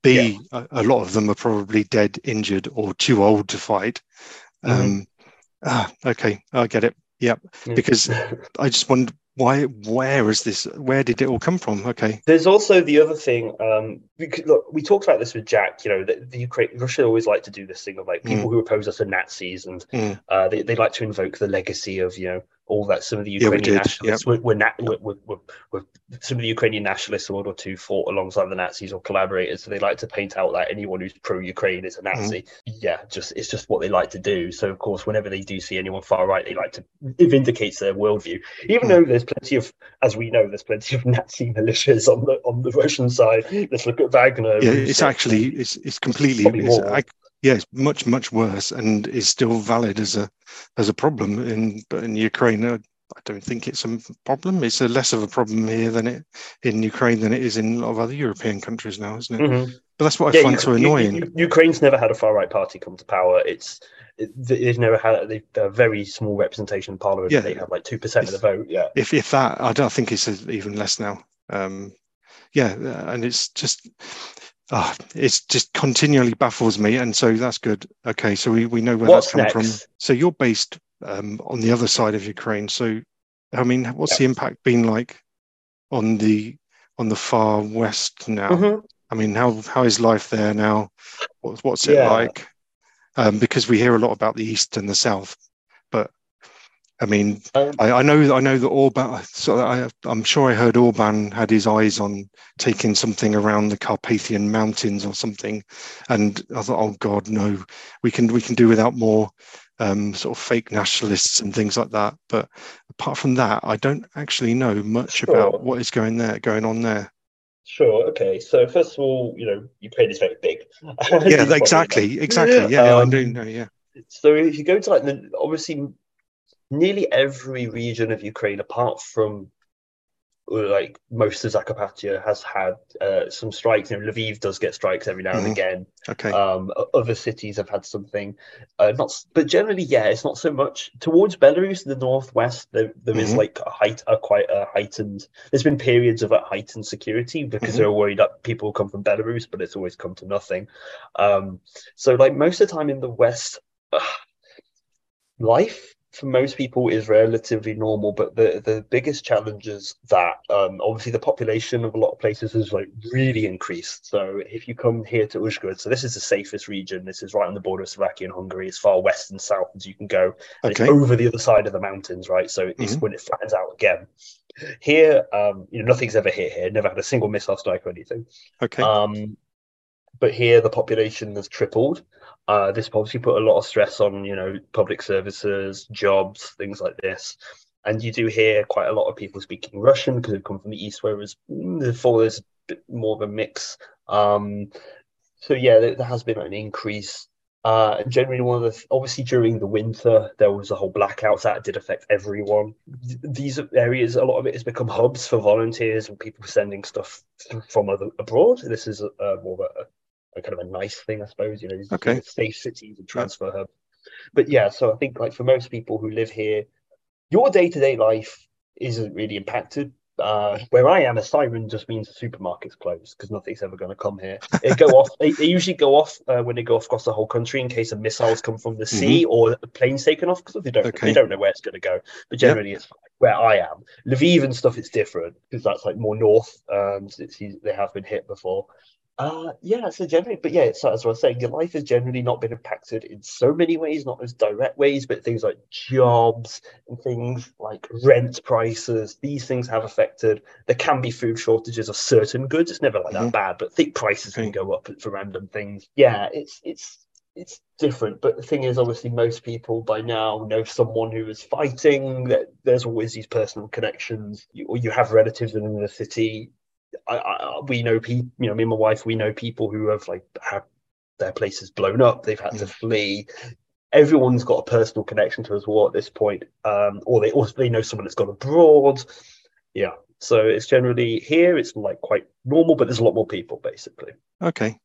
B a, a lot of them are probably dead, injured, or too old to fight. Um, ah, okay, I get it. Yep. Yeah. Because [laughs] I just wonder why. Where is this? Where did it all come from? Okay. There's also the other thing. Um, we look, we talked about this with Jack. You know, the, the Ukraine, Russia always like to do this thing of like people who oppose us are Nazis, and Mm. uh, they they like to invoke the legacy of you know all that. Some of the Yeah, we Ukrainian nationalists were, were, were, were, were, some of the Ukrainian nationalists in World War II fought alongside the Nazis or collaborators. So they like to paint out that anyone who's pro-Ukraine is a Nazi. Yeah, just it's just what they like to do. So of course, whenever they do see anyone far right, they like to it vindicates their worldview. Even Mm. though there's plenty of, as we know, there's plenty of [laughs] Nazi militias on the on the Russian side. Let's look at Wagner. Yeah, it's actually it's it's completely it's, more. I, yeah, it's much much worse and is still valid as a as a problem in in Ukraine. uh, I don't think it's a problem. It's a less of a problem here than it in Ukraine than it is in a lot of other European countries now, isn't it? Mhm. But that's what I Yeah, find Uk- so annoying. U- Ukraine's never had a far right party come to power. It's it, they've never had they've a very small representation in parliament. Yeah. They have like two percent of the vote. Yeah. if if that I don't think it's even less now. Um, yeah, uh, and it's just it's just continually baffles me, and so that's good. Okay, so we, we know where What's that's come next? from. So you're based um, on the other side of Ukraine. So I mean, what's the impact been like on the on the far west now? Mhm. I mean, how how is life there now? What's what's it Yeah. like? Um, because we hear a lot about the east and the south, but I mean, Um, I, I know I know that Orban. So I, I'm sure I heard Orban had his eyes on taking something around the Carpathian Mountains or something, and I thought, oh God, no, we can we can do without more um, sort of fake nationalists and things like that. But apart from that, I don't actually know much Sure. about what is going there going on there. Sure. Okay. So first of all, you know, Ukraine is very big. [laughs] Yeah, exactly, exactly. Yeah, yeah, I Um, do know. Yeah. So if you go to like the obviously nearly every region of Ukraine, apart from uh, like most of Zakarpattia, has had uh, some strikes. You know, Lviv does get strikes every now and Mhm. again. Okay. Um, other cities have had something, uh, not, but generally, yeah, it's not so much towards Belarus, the northwest. There, there is Mhm. like a height, a quite a heightened. There's been periods of a heightened security because Mhm. they're worried that people come from Belarus, but it's always come to nothing. Um, so, like most of the time in the west, life for most people is relatively normal, but the the biggest challenge is that um, obviously the population of a lot of places has like really increased. So if you come here to Uzhgorod, so this is the safest region. This is right on the border of Slovakia and Hungary, as far west and south as you can go. And Okay. It's over the other side of the mountains, right? So it's Mhm. when it flattens out again. Here, um, you know, nothing's ever hit here. Never had a single missile strike or anything. Okay. Um, but here the population has tripled. Uh, this obviously put a lot of stress on, you know, public services, jobs, things like this. And you do hear quite a lot of people speaking Russian because they've come from the east, whereas before there's a more of a mix. Um, so yeah, there, there has been an increase. Uh, and generally, one of the th- obviously during the winter there was a whole blackouts that did affect everyone. Th- These areas, a lot of it has become hubs for volunteers and people sending stuff from other, abroad. This is uh, more of a, a kind of a nice thing, I suppose. You know, these Okay. safe cities and transfer hubs. But yeah, so I think like for most people who live here, your day to day life isn't really impacted. Uh, where I am, a siren just means the supermarket's closed because nothing's ever going to come here. They go off. They, they usually go off uh, when they go off across the whole country in case a missiles come from the sea or a plane's taken off because they don't Okay. they don't know where it's going to go. But generally, it's where I am. Lviv and stuff, it's different because that's like more north. Um, so it's, they have been hit before. Uh, yeah, so generally, but yeah, so as I was saying, your life has generally not been impacted in so many ways, not as direct ways, but things like jobs and things like rent prices, these things have affected. There can be food shortages of certain goods. It's never like Mhm. that bad, but think prices can go up for random things. Yeah, it's it's it's different. But the thing is, obviously, most people by now know someone who is fighting. That there's always these personal connections, you, or you have relatives in the city. I, I, we know people, you know, me and my wife, we know people who have like had their places blown up. They've had to flee. Everyone's got a personal connection to us war at this point, um, or they also they know someone that's gone abroad. Yeah, so it's generally here. It's like quite normal, but there's a lot more people basically. Okay.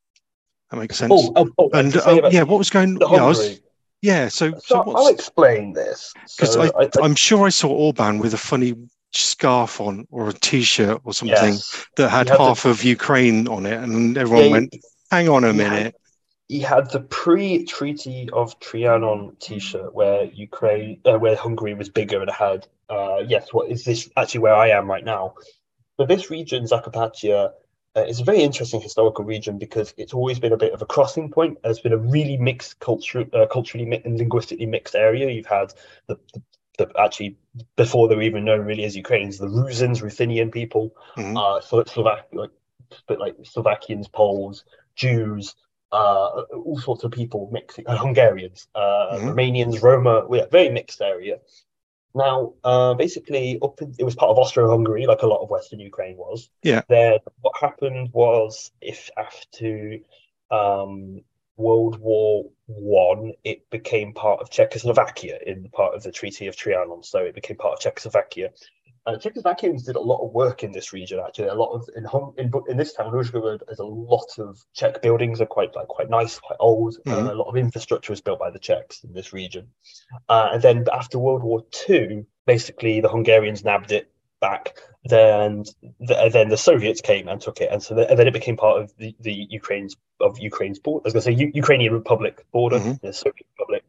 That makes sense. Oh, oh, oh and uh, yeah, what was going? Yeah, I was, Hungary. Yeah. So, so, So I'll explain this. Because So I, I, I'm sure I saw Orban with a funny scarf on or a T-shirt or something yes, that had had the- half of Ukraine on it, and everyone Yeah, went, "Hang on a he had- minute." he had the pre-Treaty of Trianon T-shirt where Ukraine, uh, where Hungary was bigger and had, uh, yes, what is this actually where I am right now? But this region, Zakarpattia, uh, is a very interesting historical region because it's always been a bit of a crossing point. It's been a really mixed culture, uh, culturally mi- and linguistically mixed area. You've had the, the, the actually before they were even known really as Ukrainians, the Rusins, Ruthenian people, Mhm. uh, Slo- Slovak, like, but like Slovakians, Poles, Jews, uh, all sorts of people mixing, uh, Hungarians, uh, Mhm. Romanians, Roma, yeah, very mixed area. Now, uh, basically, up in, it was part of Austro-Hungary, like a lot of Western Ukraine was. Yeah. Then what happened was, if after um, World War One, it became part of Czechoslovakia in part of the Treaty of Trianon. So it became part of Czechoslovakia. Uh, Czechoslovakians did a lot of work in this region. Actually, a lot of in Hung- in, in this town, Uzhgorod, there's a lot of Czech buildings. are quite like quite nice, quite old. Mhm. Uh, a lot of infrastructure was built by the Czechs in this region. Uh, and then after World War Two, basically the Hungarians nabbed it back. Then the, then the Soviets came and took it, and so the, and then it became part of the, the Ukraine's of Ukraine's border. I was going to say U- Ukrainian Republic border, Mhm. the Soviet Republic,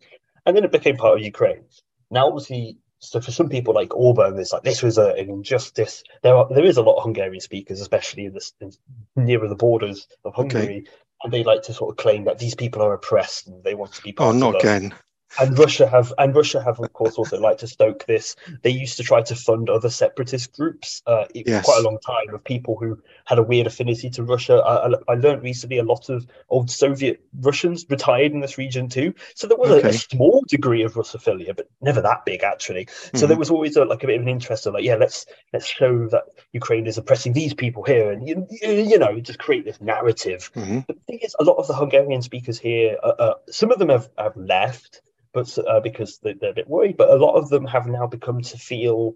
and then it became part of Ukraine. Now, obviously, so for some people like Orban, it's like this was a, an injustice. There are there is a lot of Hungarian speakers, especially in this in, nearer the borders of Hungary, and they like to sort of claim that these people are oppressed and they want to be Oh, not again. And Russia have and Russia have of course also liked to stoke this. They used to try to fund other separatist groups. Uh, Yes. quite a long time of people who had a weird affinity to Russia. I, I, I learned recently a lot of old Soviet Russians retired in this region too. So there was a, Okay. a small degree of Russophilia, but never that big actually. So there Mhm. was always a, like a bit of an interest of like, yeah, let's let's show that Ukraine is oppressing these people here, and you, you know, just create this narrative. Mhm. But the thing is, a lot of the Hungarian speakers here, uh, uh, some of them have, have left, but uh, because they, they're a bit worried. But a lot of them have now become to feel.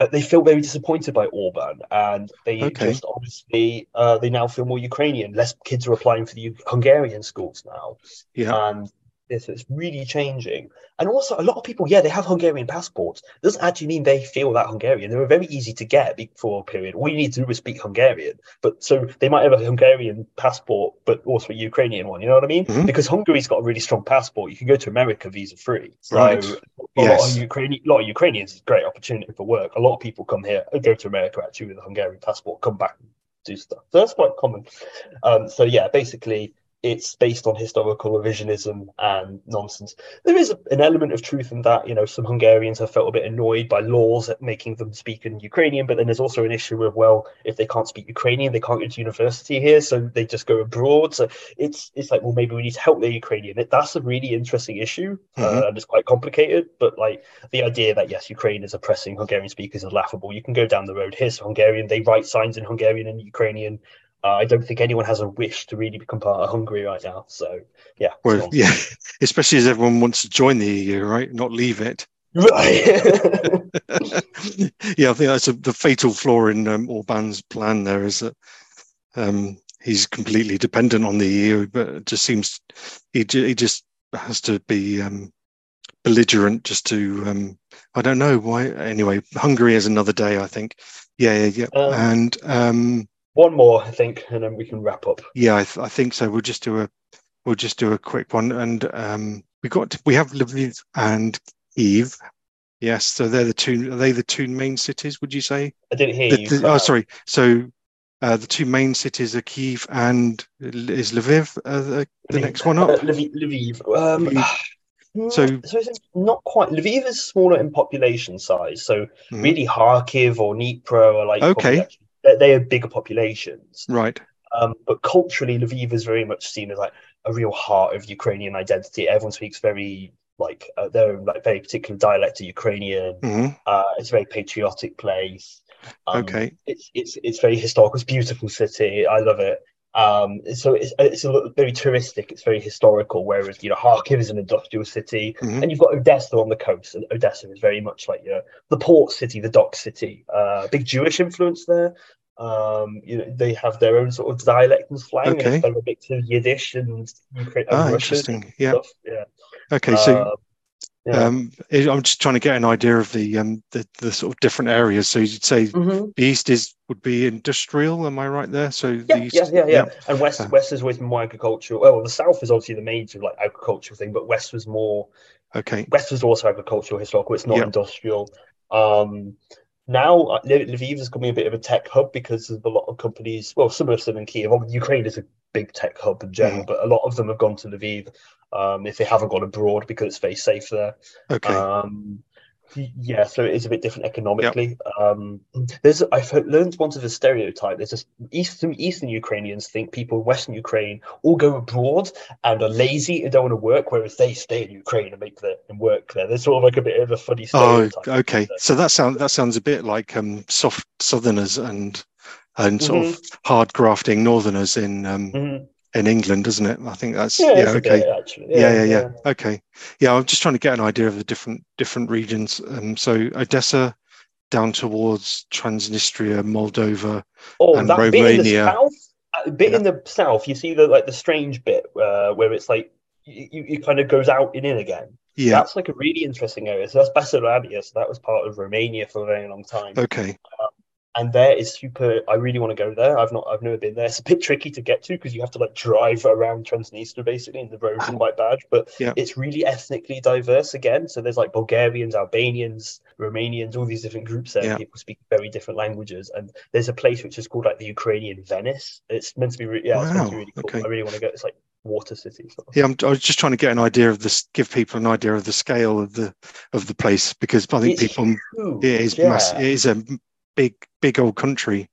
Uh, they feel very disappointed by Orban, and they Okay. just obviously uh, they now feel more Ukrainian. Less kids are applying for the Hungarian schools now, Yeah. and it's, it's really changing. And also, a lot of people, yeah, they have Hungarian passports. Doesn't actually mean they feel that Hungarian. They were very easy to get for a period. All you need to do is speak Hungarian. But so they might have a Hungarian passport, but also a Ukrainian one. You know what I mean? Mhm. Because Hungary's got a really strong passport. You can go to America visa free. So Right. a lot Yes. of Ukrainian, a lot of Ukrainians is a great opportunity for work. A lot of people come here, go to America actually with a Hungarian passport, come back and do stuff. So that's quite common. Um, so yeah, basically it's based on historical revisionism and nonsense. There is an element of truth in that. You know, some Hungarians have felt a bit annoyed by laws at making them speak in Ukrainian, but then there's also an issue of well, if they can't speak Ukrainian, they can't go to university here, so they just go abroad. So it's it's like well, maybe we need to help the Ukrainian. That's a really interesting issue, uh, and it's quite complicated. But like the idea that yes, Ukraine is oppressing Hungarian speakers is laughable. You can go down the road. Here's Hungarian. They write signs in Hungarian and Ukrainian. Uh, I don't think anyone has a wish to really become part of Hungary right now. So yeah, Well, yeah, [laughs] especially as everyone wants to join the EU, right? Not leave it. right. [laughs] yeah, I think that's a, the fatal flaw in um, Orban's plan. There is that um, he's completely dependent on the EU, but it just seems he he just has to be um, belligerent just to um, I don't know why. Anyway, Hungary is another day. I think. Yeah, yeah, yeah. Um, and um, One more, I think, and then we can wrap up. yeah, I, th- I think so. We'll just do a we'll just do a quick one, and um, we got we have Lviv and Kiev. Yes, so they're the two. Are they the two main cities? Would you say? I didn't hear The- you. the- oh, sorry. So uh, the two main cities are Kiev and is Lviv uh, the, the Lviv. next one Uh, up? Lviv. Lviv. Um, Lviv. so, So- so it's not quite. Lviv is smaller in population size. So Mhm. really, Kharkiv or Dnipro are like Okay. They, they are bigger populations. Right. Um, but culturally, Lviv is very much seen as like a real heart of Ukrainian identity. Everyone speaks very like uh, their own like very particular dialect of Ukrainian. hmm Uh, it's a very patriotic place. Um, Okay. It's it's it's very historical. It's a beautiful city. I love it. Um, so it's it's a little, very touristic. It's very historical. Whereas you know Kharkiv is an industrial city, Mhm. and you've got Odessa on the coast, and Odessa is very much like you know the port city, the dock city. Uh, big Jewish influence there. Um, you know they have their own sort of dialect and slang, and Okay. kind of a mix of Yiddish and Ukrainian Ah, Russian interesting. and Yeah. stuff. Yeah. Okay. So Uh, yeah. um, I'm just trying to get an idea of the um the, the sort of different areas. So you'd say Mhm. the east is would be industrial. Am I right there? So the Yeah, east, yeah, yeah, yeah. And west, Uh, west has always more agricultural. Well, the south is obviously the major like agricultural thing, but west was more. Okay. West was also agricultural, historical. It's not Yeah. industrial. Um, now uh, Lv- Lviv is becoming a bit of a tech hub because of a lot of companies. Well, some of them in Kiev. Ukraine is a big tech hub in general, Mm. but a lot of them have gone to Lviv um, if they haven't gone abroad because it's very safe there. Okay. Um, yeah, so it is a bit different economically. Um, there's I've learned once of a stereotype. There's just Eastern Eastern Ukrainians think people in Western Ukraine all go abroad and are lazy and don't want to work, whereas they stay in Ukraine and make the and work there. There's sort of like a bit of a funny stereotype. Oh, okay. So that sounds that sounds a bit like um, soft Southerners and and sort of hard grafting Northerners in um, Mhm. in England, doesn't it? I think that's Yeah, yeah. okay. bit, actually. yeah, yeah, yeah. Okay. Yeah, I'm just trying to get an idea of the different different regions. Um, so Odessa down towards Transnistria, Moldova. Oh, and that bit in the Romania. south, bit Yeah. in the south, you see the like the strange bit uh, where it's like you, you kind of goes out and in again. Yeah. That's like a really interesting area. So that's Bessarabia. So that was part of Romania for a very long time. Okay. And there is super. I really want to go there. I've not. I've never been there. It's a bit tricky to get to because you have to like drive around Transnistria basically, and the roads are ah. quite bad. But Yeah. it's really ethnically diverse again. So there's like Bulgarians, Albanians, Romanians, all these different groups there. Yeah. People speak very different languages. And there's a place which is called like the Ukrainian Venice. It's meant to be. Re- yeah, it's meant to be really cool. okay. I really want to go. It's like water city. Sort of. Yeah, I'm, I was just trying to get an idea of this, give people an idea of the scale of the of the place because I think It's people huge, it is yeah. massive. It is a big big old country,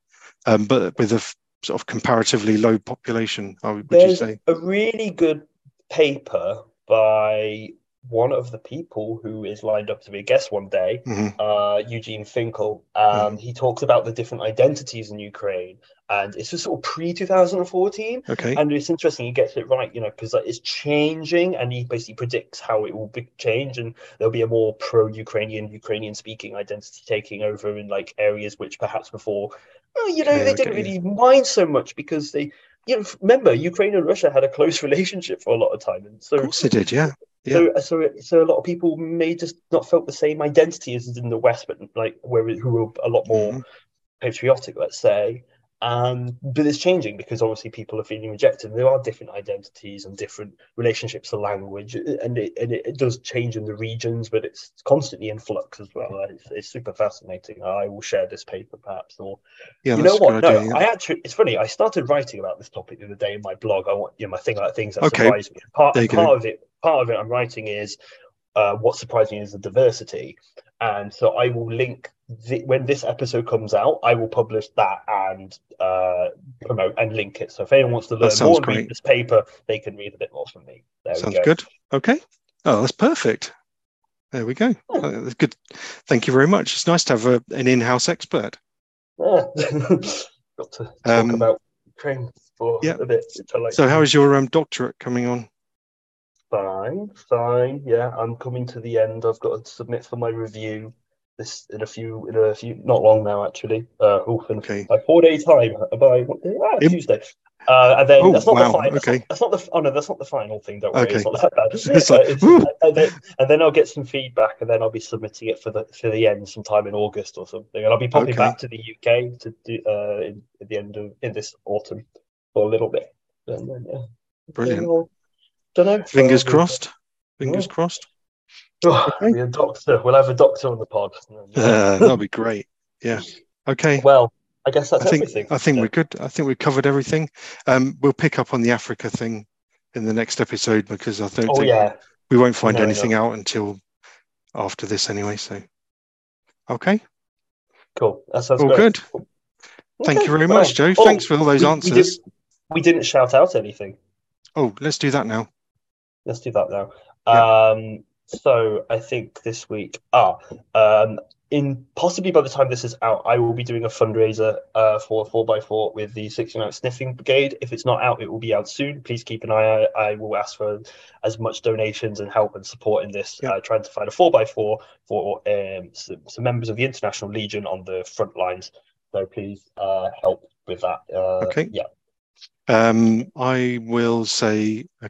um, but with a sort of comparatively low population. Would, would you There's say? a really good paper by one of the people who is lined up to be a guest one day, Mhm. uh, Eugene Finkel. Um, He talks about the different identities in Ukraine, and it's just sort of pre 2014. Okay. And it's interesting, he gets it right, you know, because like, it's changing, and he basically predicts how it will be change, and there'll be a more pro-Ukrainian, Ukrainian-speaking identity taking over in like areas which perhaps before, oh, you know, Okay, they I didn't really mind so much because they, you know, remember Ukraine and Russia had a close [laughs] relationship for a lot of time, and so Of course it did. Yeah. Yeah. so, so, so a lot of people may just not felt the same identity as in the West, but like where who were a lot more Mhm. patriotic, let's say. Um, but it's changing because obviously people are feeling rejected. There are different identities and different relationships to language, and it, and it, it does change in the regions, but it's constantly in flux as well. It's, it's super fascinating. I will share this paper perhaps, or Yeah. you know what? No, yeah. I actually, it's funny. I started writing about this topic the other day in my blog. I want, you know, my thing about things that Okay. surprise me. Part, part go. of it, part of it, I'm writing is uh, what surprised me is the diversity, and so I will link the, when this episode comes out. I will publish that and uh, promote and link it. So if anyone wants to learn more great. read this paper, they can read a bit more from me. There Sounds we go. good. Okay. Oh, that's perfect. There we go. Uh, that's good. Thank you very much. It's nice to have a, an in-house expert. Yeah. [laughs] Got to talk Um, about Ukraine for yeah. a bit. Like So, how is your um, doctorate coming on? Fine, fine. Yeah, I'm coming to the end. I've got to submit for my review this in a few, in a few, not long now actually. Uh, oof, Okay. by four day time by what day? Ah, Im- Tuesday. Uh, and then Oh, that's not wow, the final. okay. That's not the. Oh no, that's not the final thing. Don't worry, Okay. it's not that bad. [laughs] It's Uh, like, it's- and, then, and then I'll get some feedback, and then I'll be submitting it for the for the end sometime in August or something. And I'll be popping Okay. back to the UK to do uh in, at the end of in this autumn for a little bit. And then yeah, Brilliant. Don't know. Fingers Uh, crossed. Fingers Yeah. crossed. Oh, Okay. be a doctor. We'll have a doctor on the pod. Uh, that'll be great. Yeah. Okay. well, I guess that's I think everything. I think Yeah. we're good. I think we've covered everything. Um, we'll pick up on the Africa thing in the next episode because I don't Oh think yeah, we won't find No, no. anything out until after this anyway. So, okay, cool. That sounds all great. good. Thank Okay, you very well, much, Joe. oh, Thanks for all those we- we answers. did- We didn't shout out anything. Oh, let's do that now. Let's do that now. Yeah. Um, so I think this week, ah, um, in possibly by the time this is out, I will be doing a fundraiser uh, for 4x4 with the 69 Sniffing Brigade. If it's not out, it will be out soon. Please keep an eye out. I will ask for as much donations and help and support in this, Yeah. uh, trying to find a 4x4 for um, some, some members of the International Legion on the front lines. So please uh, help with that. Uh, Okay. Yeah. Um, I will say a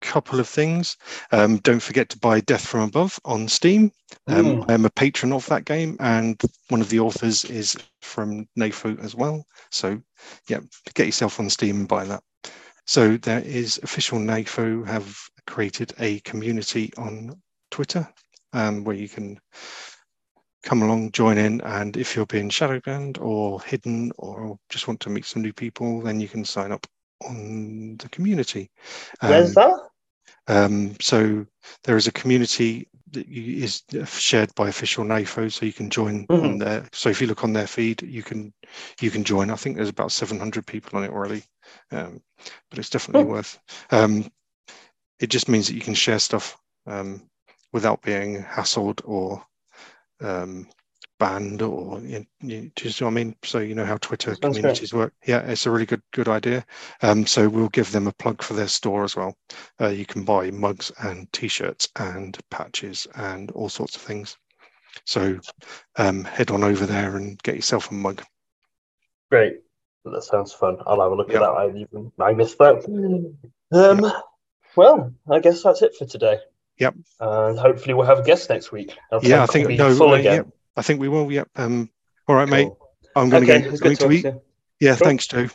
couple of things. Um, don't forget to buy Death from Above on Steam. Um, Mm. I am a patron of that game, and one of the authors is from NAFO as well. So, yeah, get yourself on Steam and buy that. So there is official NAFO have created a community on Twitter um, where you can come along, join in, and if you're being shadow banned or hidden or just want to meet some new people, then you can sign up on the community. Where's Um, that? Um, so there is a community that you, is shared by official NAFO, so you can join on Mhm. there. So if you look on their feed, you can you can join. I think there's about 700 people on it already, um, but it's definitely Hmm. worth. Um, it just means that you can share stuff um, without being hassled or um, banned or you, you just know what I mean. So you know how Twitter Sounds great. communities work. Yeah, it's a really good good idea. Um, so we'll give them a plug for their store as well. Uh, you can buy mugs and t-shirts and patches and all sorts of things. So um, head on over there and get yourself a mug. Great. That sounds fun. I'll have a look Yeah. at that. I even I missed that. Um, Well, I guess that's it for today. Yep. And hopefully we'll have a guest next week. Our Yeah, I think no. full uh, again. yeah, I think we will. Yep. Um, all right, mate. I'm going to Okay, get something good to eat. Yeah, Cool. thanks, Joe.